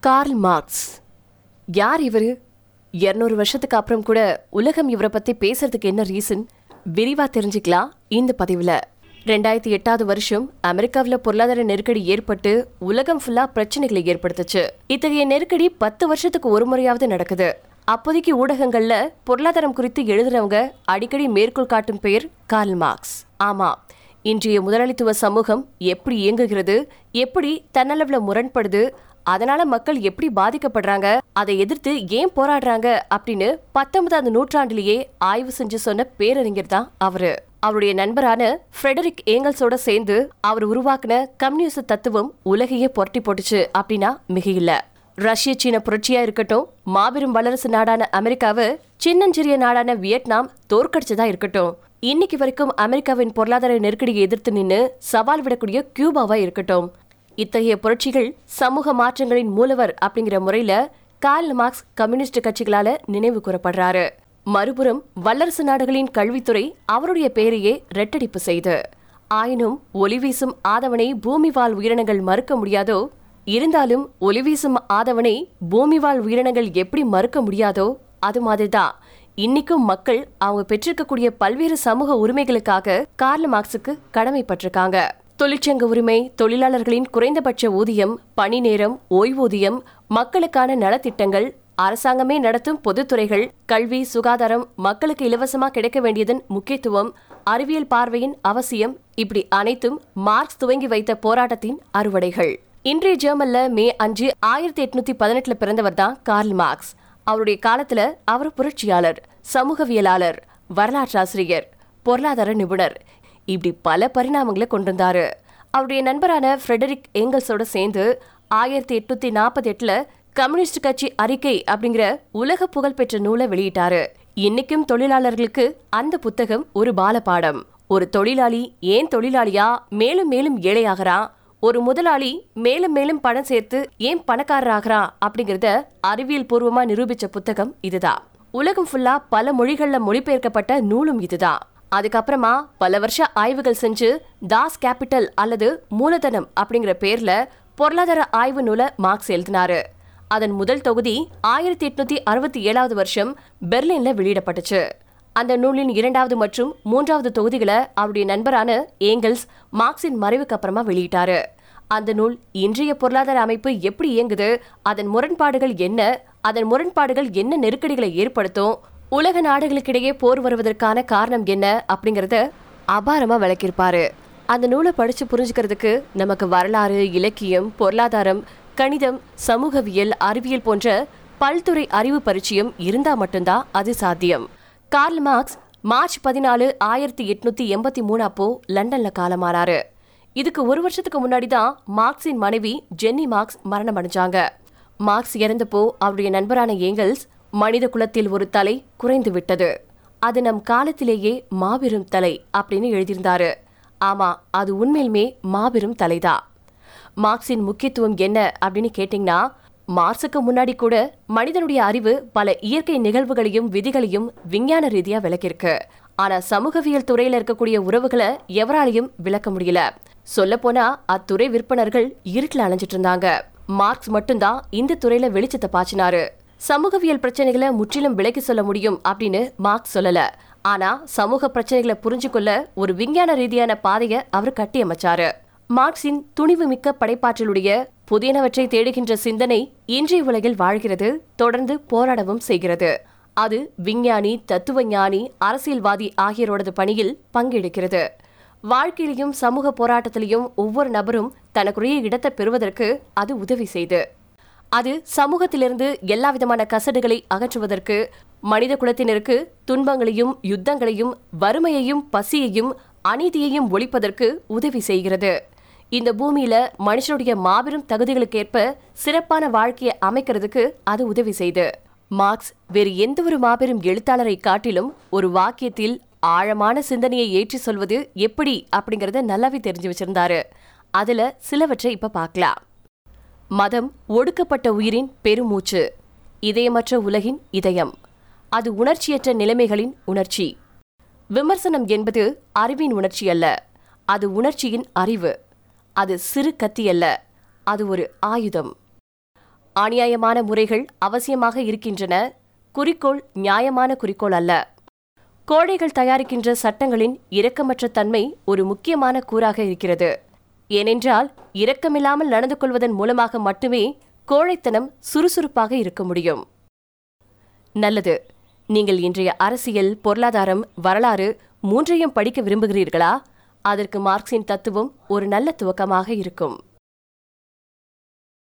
Karl Marx. யார் இவர்? இரநூறு வருஷத்துக்கு அப்புறம் கூட உலகம் இவரை பற்றி பேசுறதுக்கு என்ன ரீசன்? விரிவாக தெரிஞ்சுக்கலாம் இந்த பதிவில். ரெண்டாயிரத்தி எட்டாவது வருஷம் அமெரிக்காவில் பொருளாதார நெருக்கடி ஏற்பட்டு உலகம் ஃபுல்லாக பிரச்சனைகளை ஏற்படுத்துச்சு. இத்தகைய நெருக்கடி பத்து வருஷத்துக்கு ஒரு முறையாவது நடக்குது. அப்போதைக்கு ஊடகங்களில் பொருளாதாரம் குறித்து எழுதுறவங்க அடிக்கடி மேற்கோள் காட்டும் பெயர் கார்ல் மார்க்ஸ். ஆமாம் இன்றைய முதலாளித்துவ சமூகம் எப்படி இயங்குகிறது எப்படி தன்னளவில் முரண்படுது அதனால மக்கள் எப்படி பாதிக்கப்படுறாங்க அதை எதிர்த்து ஏன் போராடுறாங்க அப்படின்னு பத்தொன்பதாவது நூற்றாண்டிலேயே ஆய்வு செஞ்சு சொன்ன பேரறிஞர் தான் அவரு. அவருடைய நண்பரான ஃப்ரெடரிக் ஏங்கல்ஸோட சேர்ந்து அவர் உருவாக்குன கம்யூனிச தத்துவம் உலகையே புரட்டி போட்டுச்சு அப்படின்னா மிகையில்ல. ரஷ்ய சீன புரட்சியா இருக்கட்டும் மாபெரும் வல்லரசு நாடான அமெரிக்காவை சின்னஞ்சிறிய நாடான வியட்நாம் தோற்கடிச்சதா இருக்கட்டும். இன்னைக்கு வரைக்கும் அமெரிக்காவின் பொருளாதார நெருக்கடியை எதிர்த்து நின்று சவால் விடக்கூடிய கியூபாவா இருக்கட்டும். இத்தகைய புரட்சிகள் சமூக மாற்றங்களின் மூலவர் அப்படிங்கிற முறையில கார்ல் மார்க்ஸ் கம்யூனிஸ்ட் கட்சிகளால நினைவு கூறப்படுறாரு. மறுபுறம் வல்லரசு நாடுகளின் கல்வித்துறை அவருடைய பெயரையே ரெட்டடிப்பு செய்து. ஆயினும் ஒலிவீசும் ஆதவனை பூமி வாழ் உயிரினங்கள் மறுக்க முடியாதோ? இருந்தாலும் ஒலிவீசும் ஆதவனை பூமி வாழ் உயிரினங்கள் எப்படி மறுக்க முடியாதோ? அது மாதிரிதான். இன்னைக்கும் மக்கள் அவங்க பெற்றிருக்கக்கூடிய பல்வேறு சமூக உரிமைகளுக்காக கார்ல் மார்க்ஸுக்கு கடமைப்பட்டிருக்காங்க. தொழிற்சங்க உரிமை தொழிலாளர்களின் குறைந்தபட்ச ஊதியம் பணி நேரம் ஓய்வூதியம் மக்களுக்கான நலத்திட்டங்கள் அரசாங்கமே நடத்தும் பொதுத்துறைகள் கல்வி சுகாதாரம் மக்களுக்கு இலவசமா கிடைக்க வேண்டியதன் முக்கியத்துவம் அறிவியல் பார்வையின் அவசியம் இப்படி அனைத்தும் மார்க்ஸ் துவங்கி வைத்த போராட்டத்தின் அறுவடைகள். இன்றைய ஜெர்மன்ல மே அஞ்சு ஆயிரத்தி எட்நூத்தி பதினெட்டுல பிறந்தவர் தான் கார்ல் மார்க்ஸ். அவருடைய காலத்துல அவர் புரட்சியாளர் சமூகவியலாளர் வரலாற்றாசிரியர் பொருளாதார நிபுணர். இப்படி பல பரிணாமங்களை கொண்டிருந்தாரு. அவருடைய நண்பரான ஃப்ரெடரிக் ஏங்கல்ஸோட சேர்ந்து ஆயிரத்தி எட்நூத்தி நாற்பத்தி எட்டுல கம்யூனிஸ்ட் கட்சி அறிக்கை அப்படிங்கிற உலக புகழ்பெற்ற நூலை வெளியிட்டாரு. இன்னைக்கும் தொழிலாளர்களுக்கு அந்த புத்தகம் ஒரு பாலபாடம். ஒரு தொழிலாளி ஏன் தொழிலாளியா? மேலும் மேலும் ஏழையாகிறான் ஒரு முதலாளி மேலும் மேலும் பணம் சேர்த்து ஏன் பணக்காரராகிறான் அப்படிங்கறத அறிவியல் பூர்வமா நிரூபிச்ச புத்தகம் இதுதான். உலகம் ஃபுல்லா பல மொழிகள்ல மொழிபெயர்க்கப்பட்ட நூலும் இதுதான். அதுக்கப்புறமா பல வருஷ ஆய்வுகள் செஞ்சு தாஸ் கேபிட்டல் அல்லது மூலதனம் அப்படிங்கிற பேர்ல பொருளாதார ஆய்வு நூலை மார்க்ஸ் எழுதினாரு. அதன் முதல் தொகுதி ஆயிரத்தி எட்நூத்தி அறுபத்தி ஏழாவது வருஷம் பெர்லின்ல வெளியிடப்பட்டுச்சு. அந்த நூலின் இரண்டாவது மற்றும் மூன்றாவது தொகுதிகளை அவருடைய நண்பரான ஏங்கல்ஸ் மார்க்ஸின் மறைவுக்கு அப்புறமா வெளியிட்டாரு. அந்த நூல் இன்றைய பொருளாதார அமைப்பு எப்படி இயங்குது அதன் முரண்பாடுகள் என்ன அதன் முரண்பாடுகள் என்ன நெருக்கடிகளை ஏற்படுத்தும் உலக நாடுகளுக்கிடையே போர் வருவதற்கான காரணம் என்ன அப்படிங்கறத அபாரமா விளக்கியிருப்பாரு. அந்த நூலை படிச்சு புரிஞ்சுக்கிறதுக்கு நமக்கு வரலாறு இலக்கியம் பொருளாதாரம் கணிதம் சமூகவியல் அறிவியல் போன்ற பல்துறை அறிவு பரிச்சயம் இருந்தா மட்டும்தான் அது சாத்தியம். கார்ல் மார்க்ஸ் மார்ச் பதினாலு ஆயிரத்தி எட்நூத்தி எண்பத்தி மூணு அப்போ லண்டன்ல காலமானாரு. இதுக்கு ஒரு வருஷத்துக்கு முன்னாடி தான் மார்க்ஸின் மனைவி ஜென்னி மார்க்ஸ் மரணம் அடைஞ்சாங்க. மார்க்ஸ் இறந்தப்போ அவருடைய நண்பரான ஏங்கல்ஸ் மனித குலத்தில் ஒரு தலை குறைந்து விட்டது அது நம் காலத்திலேயே மாபெரும் தலை அப்படின்னு எழுதியிருந்தாரு. ஆமா அது உண்மையிலுமே மாபெரும் தலைதான் மார்க்ஸின் முக்கியத்துவம் என்ன அப்படின்னு கேட்டீங்கன்னா மார்க்ஸுக்கு முன்னாடி கூட மனிதனுடைய அறிவு பல இயற்கை நிகழ்வுகளையும் விதிகளையும் விஞ்ஞான ரீதியா விளக்கியிருக்கு. ஆனா சமூகவியல் துறையில இருக்கக்கூடிய உறவுகளை எவராலையும் விளக்க முடியல. சொல்ல போனா அத்துறை விற்பனர்கள் இருட்டில் அலைஞ்சிட்டு இருந்தாங்க. மார்க்ஸ் மட்டும்தான் இந்த துறையில வெளிச்சத்தை பாய்ச்சினாரு. சமூகவியல் பிரச்சனைகளை முற்றிலும் விலக்கி சொல்ல முடியும் அப்படின்னு மார்க்ஸ் சொல்லல. ஆனா சமூக பிரச்சனைகளை புரிஞ்சு கொள்ள ஒரு விஞ்ஞான ரீதியான பாதையை அவர் கட்டியமைச்சாரு. மார்க்சின் துணிவு மிக்க படைப்பாற்றலுடைய புதியனவற்றை தேடுகின்ற சிந்தனை இன்றைய உலகில் வாழ்கிறது தொடர்ந்து போராடவும் செய்கிறது. அது விஞ்ஞானி தத்துவ ஞானி அரசியல்வாதி ஆகியோரது பணியில் பங்கெடுக்கிறது. வாழ்க்கையிலையும் சமூக போராட்டத்திலையும் ஒவ்வொரு நபரும் தனக்குரிய இடத்தை பெறுவதற்கு அது உதவி செய்து. அது சமூகத்திலிருந்து எல்லா விதமான கசடுகளை அகற்றுவதற்கு மனித குலத்தினருக்கு துன்பங்களையும் யுத்தங்களையும் வறுமையையும் பசியையும் அநீதியையும் ஒழிப்பதற்கு உதவி செய்கிறது. இந்த பூமியில மனுஷனுடைய மாபெரும் தகுதிகளுக்கேற்ப சிறப்பான வாழ்க்கையை அமைக்கிறதுக்கு அது உதவி செய்து. மார்க்ஸ் வேறு எந்த ஒரு மாபெரும் எழுத்தாளரை காட்டிலும் ஒரு வாக்கியத்தில் ஆழமான சிந்தனையை ஏற்றி சொல்வது எப்படி அப்படிங்கறத நல்லாவே தெரிஞ்சு வச்சிருந்தாரு. அதுல சிலவற்றை இப்ப பார்க்கலாம். மதம் ஒடுக்கப்பட்ட உயிரின் பெருமூச்சு. இதயமற்ற உலகின் இதயம். அது உணர்ச்சியற்ற நிலைமைகளின் உணர்ச்சி. விமர்சனம் என்பது அறிவின் உணர்ச்சி அல்ல. அது உணர்ச்சியின் அறிவு. அது சிறு கத்தி அல்ல. அது ஒரு ஆயுதம். அநியாயமான முறைகள் அவசியமாக இருக்கின்றன. குறிக்கோள் நியாயமான குறிக்கோள் அல்ல. கோழைகள் தயாரிக்கின்ற சட்டங்களின் இரக்கமற்ற தன்மை ஒரு முக்கியமான கூறாக இருக்கிறது. ஏனென்றால் இரக்கமில்லாமல் நடந்து கொள்வதன் மூலமாக மட்டுமே கோழைத்தனம் சுறுசுறுப்பாக இருக்க முடியும். நல்லது. நீங்கள் இன்றைய அரசியல் பொருளாதாரம் வரலாறு மூன்றையும் படிக்க விரும்புகிறீர்களா? அதற்கு மார்க்சின் தத்துவம் ஒரு நல்ல துவக்கமாக இருக்கும்.